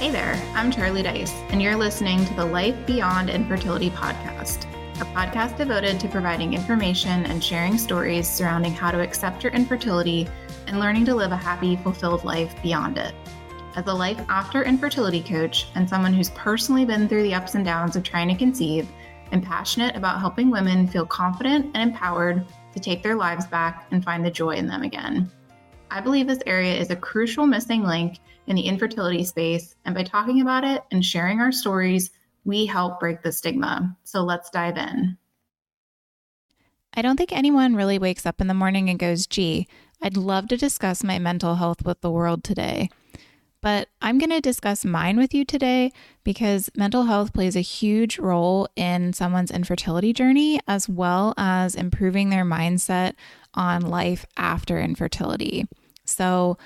Hey there, I'm Charlie Dice, and you're listening to the Life Beyond Infertility podcast, a podcast devoted to providing information and sharing stories surrounding how to accept your infertility and learning to live a happy, fulfilled life beyond it. As a life after infertility coach and someone who's personally been through the ups and downs of trying to conceive, I'm passionate about helping women feel confident and empowered to take their lives back and find the joy in them again. I believe this area is a crucial missing link in the infertility space, and by talking about it and sharing our stories, we help break the stigma. So let's dive in. I don't think anyone really wakes up in the morning and goes, gee, I'd love to discuss my mental health with the world today. But I'm going to discuss mine with you today because mental health plays a huge role in someone's infertility journey, as well as improving their mindset on life after infertility. So,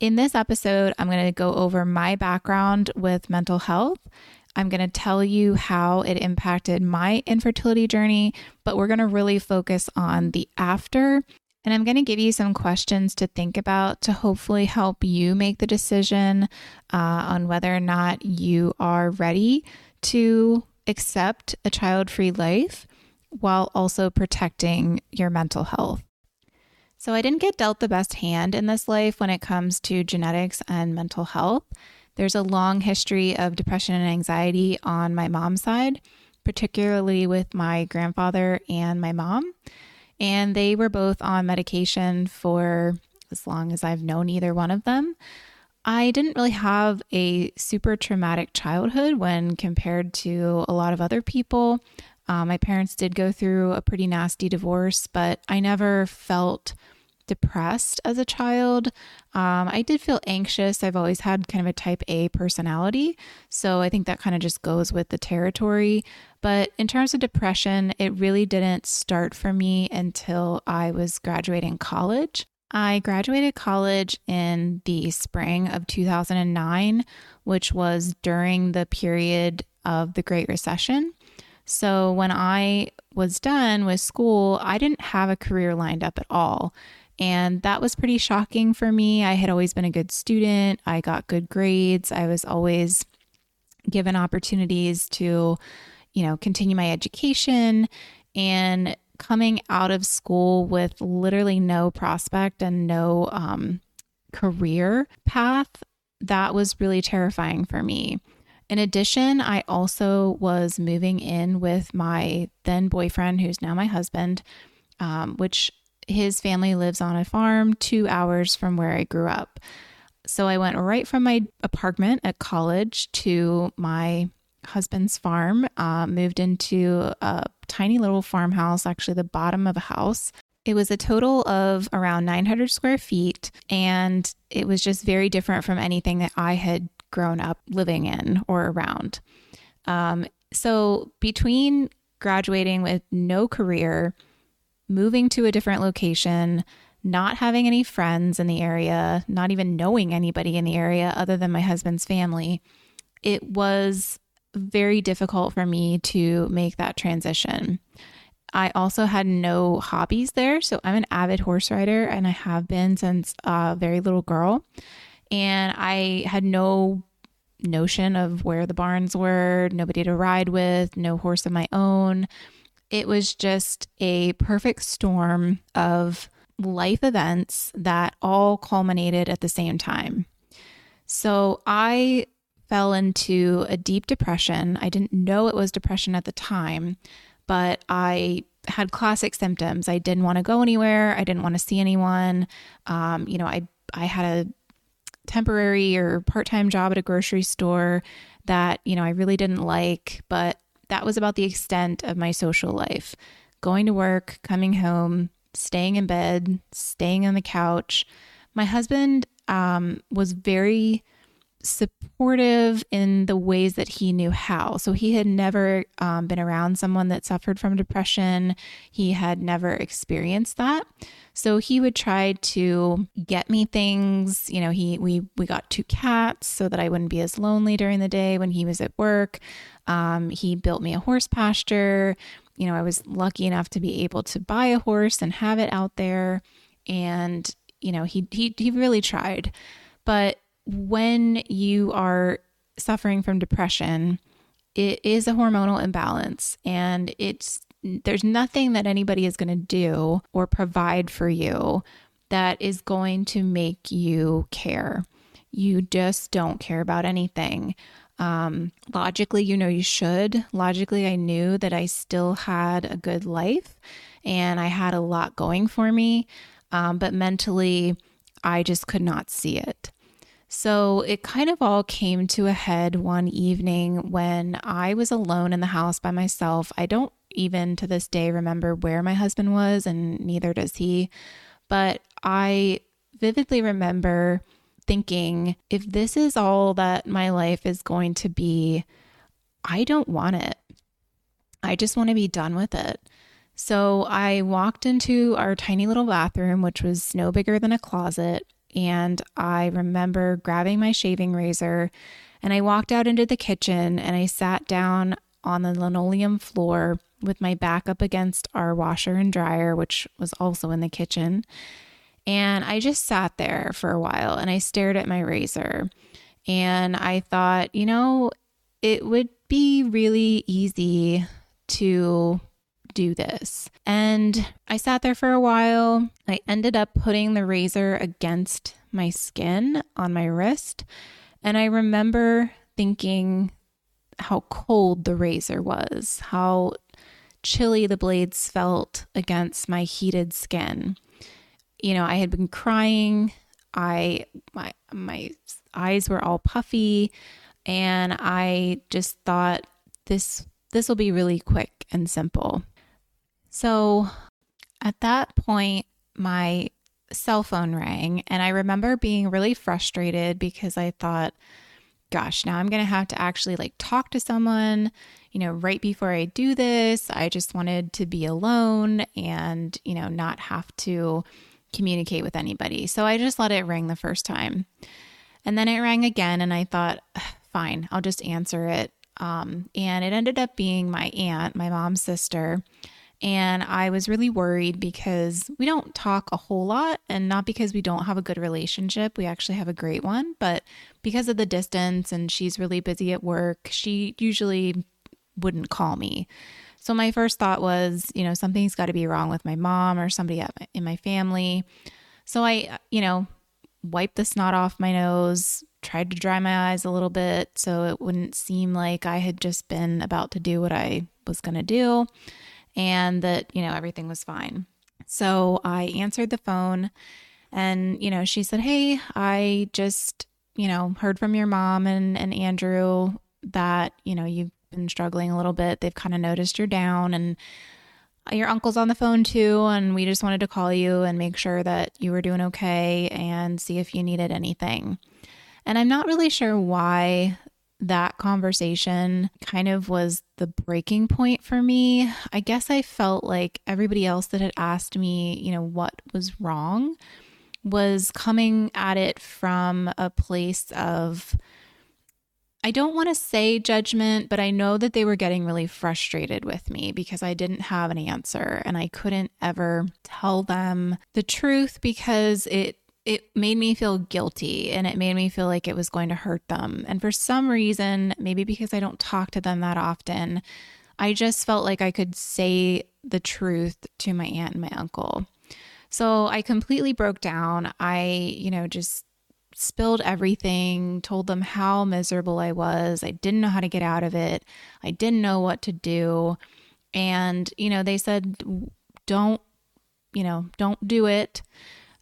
in this episode, I'm going to go over my background with mental health. I'm going to tell you how it impacted my infertility journey, but we're going to really focus on the after. And I'm going to give you some questions to think about to hopefully help you make the decision uh, on whether or not you are ready to accept a child free life while also protecting your mental health. So, I didn't get dealt the best hand in this life when it comes to genetics and mental health. There's a long history of depression and anxiety on my mom's side, particularly with my grandfather and my mom. And they were both on medication for as long as I've known either one of them. I didn't really have a super traumatic childhood when compared to a lot of other people. Um, my parents did go through a pretty nasty divorce, but I never felt depressed as a child. Um, I did feel anxious. I've always had kind of a type A personality. So I think that kind of just goes with the territory. But in terms of depression, it really didn't start for me until I was graduating college. I graduated college in the spring of 2009, which was during the period of the Great Recession. So when I was done with school, I didn't have a career lined up at all. And that was pretty shocking for me. I had always been a good student, I got good grades, I was always given opportunities to, you know, continue my education. And coming out of school with literally no prospect and no um, career path, that was really terrifying for me. In addition, I also was moving in with my then boyfriend, who's now my husband, um, which his family lives on a farm two hours from where I grew up. So I went right from my apartment at college to my husband's farm, uh, moved into a tiny little farmhouse, actually, the bottom of a house. It was a total of around 900 square feet, and it was just very different from anything that I had grown up living in or around. Um, so, between graduating with no career moving to a different location, not having any friends in the area, not even knowing anybody in the area other than my husband's family, it was very difficult for me to make that transition. I also had no hobbies there. So I'm an avid horse rider and I have been since a very little girl. And I had no notion of where the barns were, nobody to ride with, no horse of my own. It was just a perfect storm of life events that all culminated at the same time. So I fell into a deep depression. I didn't know it was depression at the time, but I had classic symptoms. I didn't want to go anywhere. I didn't want to see anyone. Um, you know, I I had a temporary or part-time job at a grocery store that, you know, I really didn't like, but that was about the extent of my social life going to work, coming home, staying in bed, staying on the couch. My husband um, was very supportive in the ways that he knew how. So he had never um, been around someone that suffered from depression. He had never experienced that. So he would try to get me things. You know, he we we got two cats so that I wouldn't be as lonely during the day when he was at work. Um, he built me a horse pasture. You know, I was lucky enough to be able to buy a horse and have it out there. And, you know, he, he, he really tried. But when you are suffering from depression, it is a hormonal imbalance and it's there's nothing that anybody is going to do or provide for you that is going to make you care. You just don't care about anything. Um, logically, you know you should. Logically, I knew that I still had a good life and I had a lot going for me. Um, but mentally, I just could not see it. So it kind of all came to a head one evening when I was alone in the house by myself. I don't even to this day remember where my husband was, and neither does he. But I vividly remember thinking, if this is all that my life is going to be, I don't want it. I just want to be done with it. So I walked into our tiny little bathroom, which was no bigger than a closet, and I remember grabbing my shaving razor and I walked out into the kitchen and I sat down on the linoleum floor with my back up against our washer and dryer, which was also in the kitchen. And I just sat there for a while and I stared at my razor. And I thought, you know, it would be really easy to do this. And I sat there for a while. I ended up putting the razor against my skin on my wrist. And I remember thinking how cold the razor was, how chilly the blades felt against my heated skin. You know, I had been crying. I my my eyes were all puffy and I just thought this this will be really quick and simple. So at that point, my cell phone rang, and I remember being really frustrated because I thought, gosh, now I'm going to have to actually like talk to someone, you know, right before I do this. I just wanted to be alone and, you know, not have to communicate with anybody. So I just let it ring the first time. And then it rang again, and I thought, fine, I'll just answer it. Um, and it ended up being my aunt, my mom's sister. And I was really worried because we don't talk a whole lot, and not because we don't have a good relationship. We actually have a great one, but because of the distance and she's really busy at work, she usually wouldn't call me. So my first thought was, you know, something's got to be wrong with my mom or somebody in my family. So I, you know, wiped the snot off my nose, tried to dry my eyes a little bit so it wouldn't seem like I had just been about to do what I was going to do and that, you know, everything was fine. So I answered the phone and, you know, she said, Hey, I just, you know, heard from your mom and, and Andrew that, you know, you've been struggling a little bit. They've kind of noticed you're down and your uncle's on the phone too. And we just wanted to call you and make sure that you were doing okay and see if you needed anything. And I'm not really sure why that conversation kind of was the breaking point for me. I guess I felt like everybody else that had asked me, you know, what was wrong was coming at it from a place of, I don't want to say judgment, but I know that they were getting really frustrated with me because I didn't have an answer and I couldn't ever tell them the truth because it it made me feel guilty and it made me feel like it was going to hurt them. And for some reason, maybe because I don't talk to them that often, I just felt like I could say the truth to my aunt and my uncle. So I completely broke down. I, you know, just spilled everything, told them how miserable I was. I didn't know how to get out of it. I didn't know what to do. And, you know, they said, don't, you know, don't do it.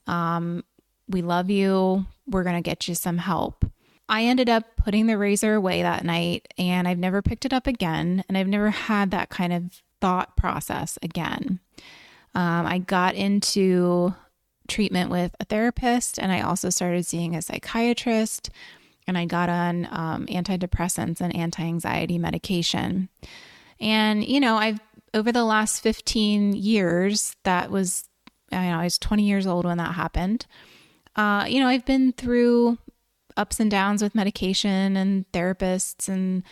Um, we love you. We're going to get you some help. I ended up putting the razor away that night and I've never picked it up again. And I've never had that kind of thought process again. Um, I got into treatment with a therapist and I also started seeing a psychiatrist and I got on um, antidepressants and anti anxiety medication. And, you know, I've over the last 15 years, that was, I know, I was 20 years old when that happened uh, you know, I've been through ups and downs with medication and therapists and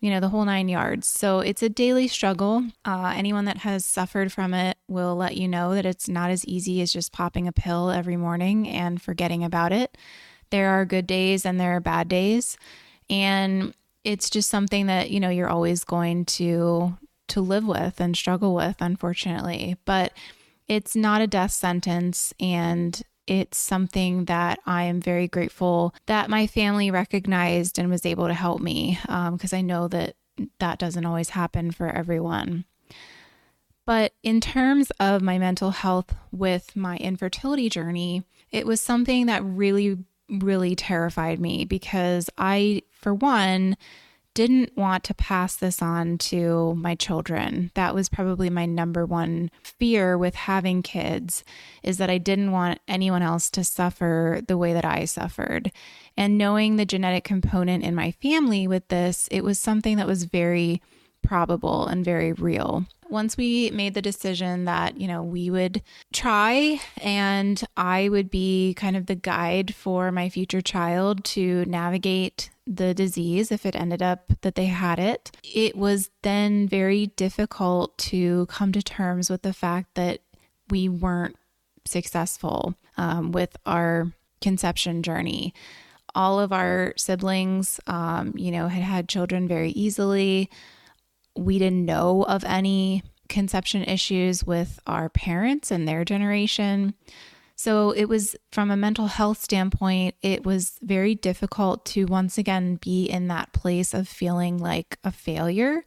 you know the whole nine yards. So it's a daily struggle. Uh, anyone that has suffered from it will let you know that it's not as easy as just popping a pill every morning and forgetting about it. There are good days and there are bad days. And it's just something that, you know, you're always going to to live with and struggle with, unfortunately. But it's not a death sentence and it's something that I am very grateful that my family recognized and was able to help me because um, I know that that doesn't always happen for everyone. But in terms of my mental health with my infertility journey, it was something that really, really terrified me because I, for one, didn't want to pass this on to my children. That was probably my number one fear with having kids is that I didn't want anyone else to suffer the way that I suffered. And knowing the genetic component in my family with this, it was something that was very probable and very real. Once we made the decision that, you know, we would try and I would be kind of the guide for my future child to navigate the disease if it ended up that they had it, it was then very difficult to come to terms with the fact that we weren't successful um, with our conception journey. All of our siblings, um, you know, had had children very easily we didn't know of any conception issues with our parents and their generation. So it was from a mental health standpoint, it was very difficult to once again be in that place of feeling like a failure,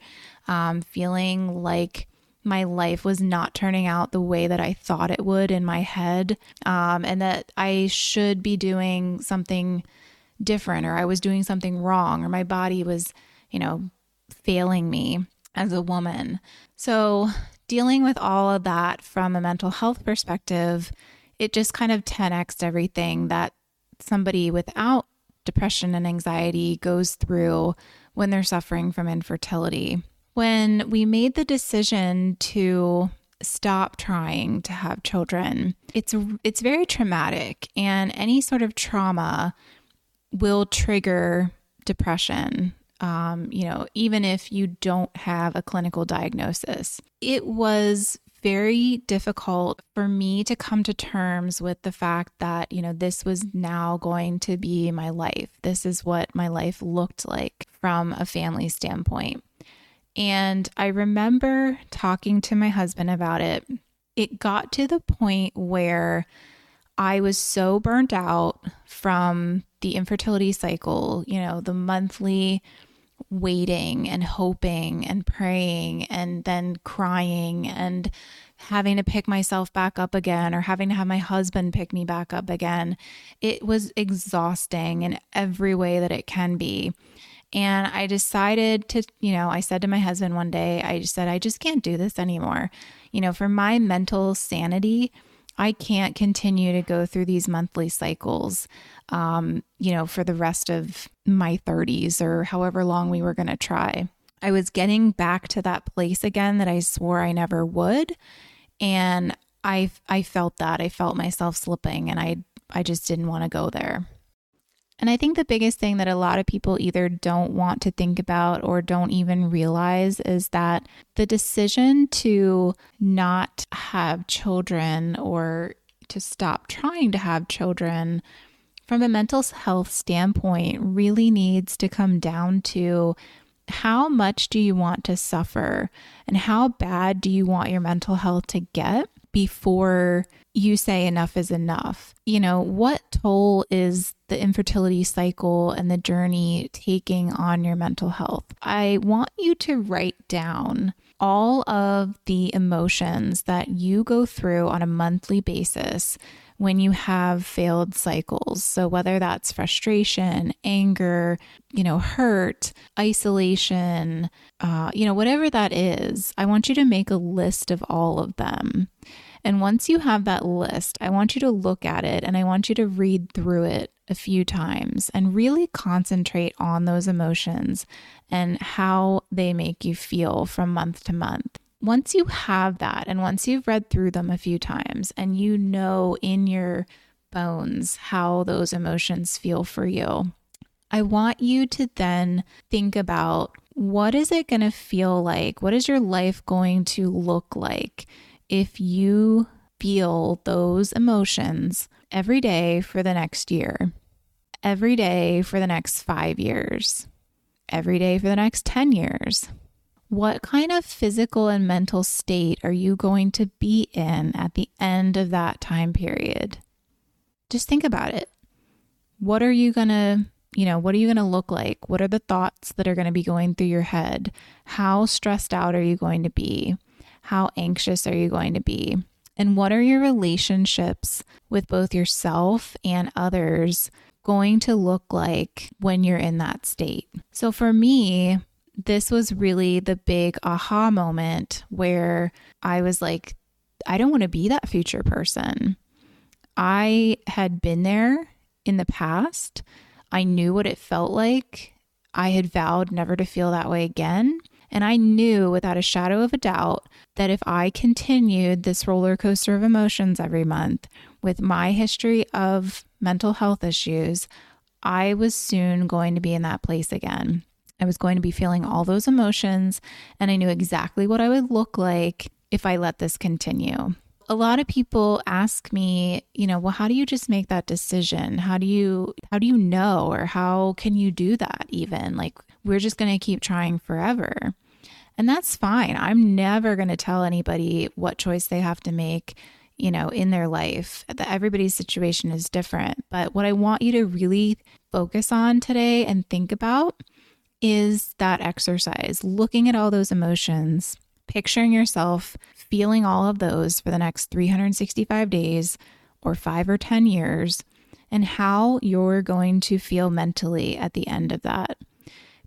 um, feeling like my life was not turning out the way that I thought it would in my head, um, and that I should be doing something different, or I was doing something wrong, or my body was, you know, failing me as a woman. So, dealing with all of that from a mental health perspective, it just kind of 10x everything that somebody without depression and anxiety goes through when they're suffering from infertility. When we made the decision to stop trying to have children, it's it's very traumatic and any sort of trauma will trigger depression um, you know, even if you don't have a clinical diagnosis. It was very difficult for me to come to terms with the fact that, you know, this was now going to be my life. This is what my life looked like from a family standpoint. And I remember talking to my husband about it. It got to the point where I was so burnt out from the infertility cycle, you know, the monthly waiting and hoping and praying and then crying and having to pick myself back up again or having to have my husband pick me back up again. It was exhausting in every way that it can be. And I decided to, you know, I said to my husband one day, I just said, I just can't do this anymore. You know, for my mental sanity, I can't continue to go through these monthly cycles, um, you know, for the rest of my 30s or however long we were going to try. I was getting back to that place again that I swore I never would. And I, I felt that. I felt myself slipping and I, I just didn't want to go there. And I think the biggest thing that a lot of people either don't want to think about or don't even realize is that the decision to not have children or to stop trying to have children from a mental health standpoint really needs to come down to how much do you want to suffer and how bad do you want your mental health to get before you say enough is enough. You know, what toll is the infertility cycle and the journey taking on your mental health? I want you to write down all of the emotions that you go through on a monthly basis when you have failed cycles. So, whether that's frustration, anger, you know, hurt, isolation, uh, you know, whatever that is, I want you to make a list of all of them. And once you have that list, I want you to look at it and I want you to read through it a few times and really concentrate on those emotions and how they make you feel from month to month. Once you have that, and once you've read through them a few times and you know in your bones how those emotions feel for you, I want you to then think about what is it going to feel like? What is your life going to look like if you feel those emotions every day for the next year. every day for the next five years, every day for the next 10 years? What kind of physical and mental state are you going to be in at the end of that time period? Just think about it. What are you going to, you know, what are you going to look like? What are the thoughts that are going to be going through your head? How stressed out are you going to be? How anxious are you going to be? And what are your relationships with both yourself and others going to look like when you're in that state? So for me, this was really the big aha moment where I was like, I don't want to be that future person. I had been there in the past. I knew what it felt like. I had vowed never to feel that way again. And I knew without a shadow of a doubt that if I continued this roller coaster of emotions every month with my history of mental health issues, I was soon going to be in that place again. I was going to be feeling all those emotions, and I knew exactly what I would look like if I let this continue. A lot of people ask me, you know, well, how do you just make that decision? How do you how do you know or how can you do that even? Like we're just going to keep trying forever. And that's fine. I'm never going to tell anybody what choice they have to make, you know, in their life. That everybody's situation is different. But what I want you to really focus on today and think about is that exercise, looking at all those emotions, picturing yourself feeling all of those for the next 365 days or five or 10 years, and how you're going to feel mentally at the end of that.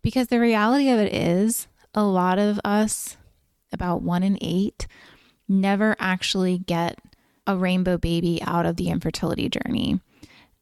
Because the reality of it is, a lot of us, about one in eight, never actually get a rainbow baby out of the infertility journey.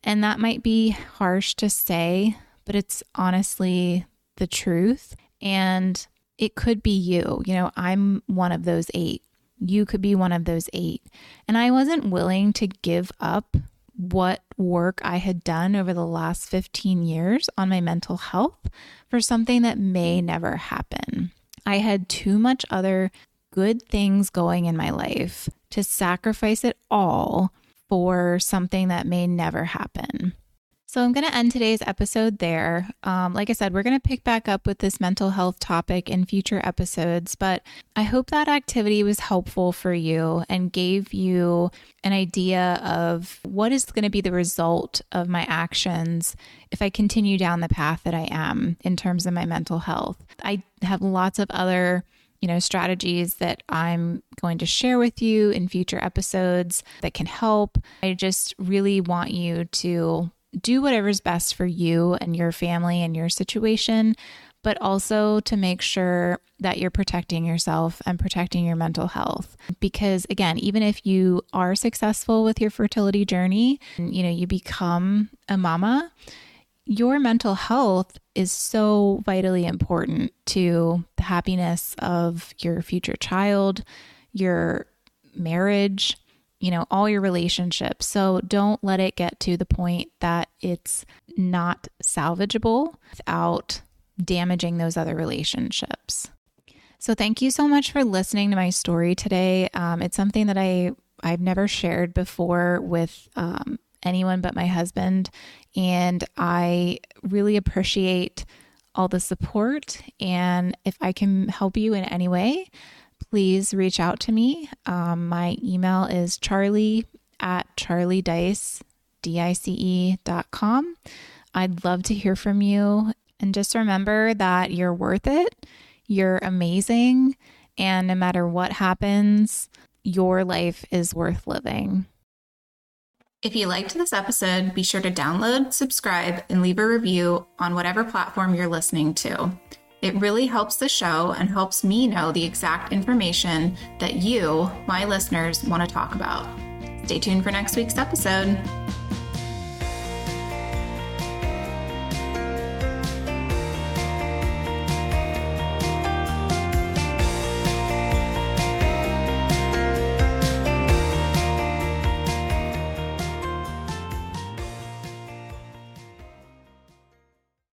And that might be harsh to say, but it's honestly the truth. And it could be you. You know, I'm one of those eight. You could be one of those eight. And I wasn't willing to give up what work I had done over the last 15 years on my mental health for something that may never happen. I had too much other good things going in my life to sacrifice it all for something that may never happen. So I'm going to end today's episode there. Um, like I said, we're going to pick back up with this mental health topic in future episodes, but I hope that activity was helpful for you and gave you an idea of what is going to be the result of my actions if I continue down the path that I am in terms of my mental health. I have lots of other you know, strategies that I'm going to share with you in future episodes that can help. I just really want you to do whatever's best for you and your family and your situation, but also to make sure that you're protecting yourself and protecting your mental health. Because again, even if you are successful with your fertility journey, you know, you become a mama, your mental health is so vitally important to the happiness of your future child, your marriage, you know, all your relationships. So don't let it get to the point that it's not salvageable without damaging those other relationships. So thank you so much for listening to my story today. Um, it's something that I I've never shared before with um, anyone but my husband, and I really appreciate all the support. And if I can help you in any way, please reach out to me. Um, my email is charlie at charliedice, D-I-C-E dot com. I'd love to hear from you. And just remember that you're worth it. You're amazing. And no matter what happens, your life is worth living. If you liked this episode, be sure to download, subscribe, and leave a review on whatever platform you're listening to. It really helps the show and helps me know the exact information that you, my listeners, want to talk about. Stay tuned for next week's episode.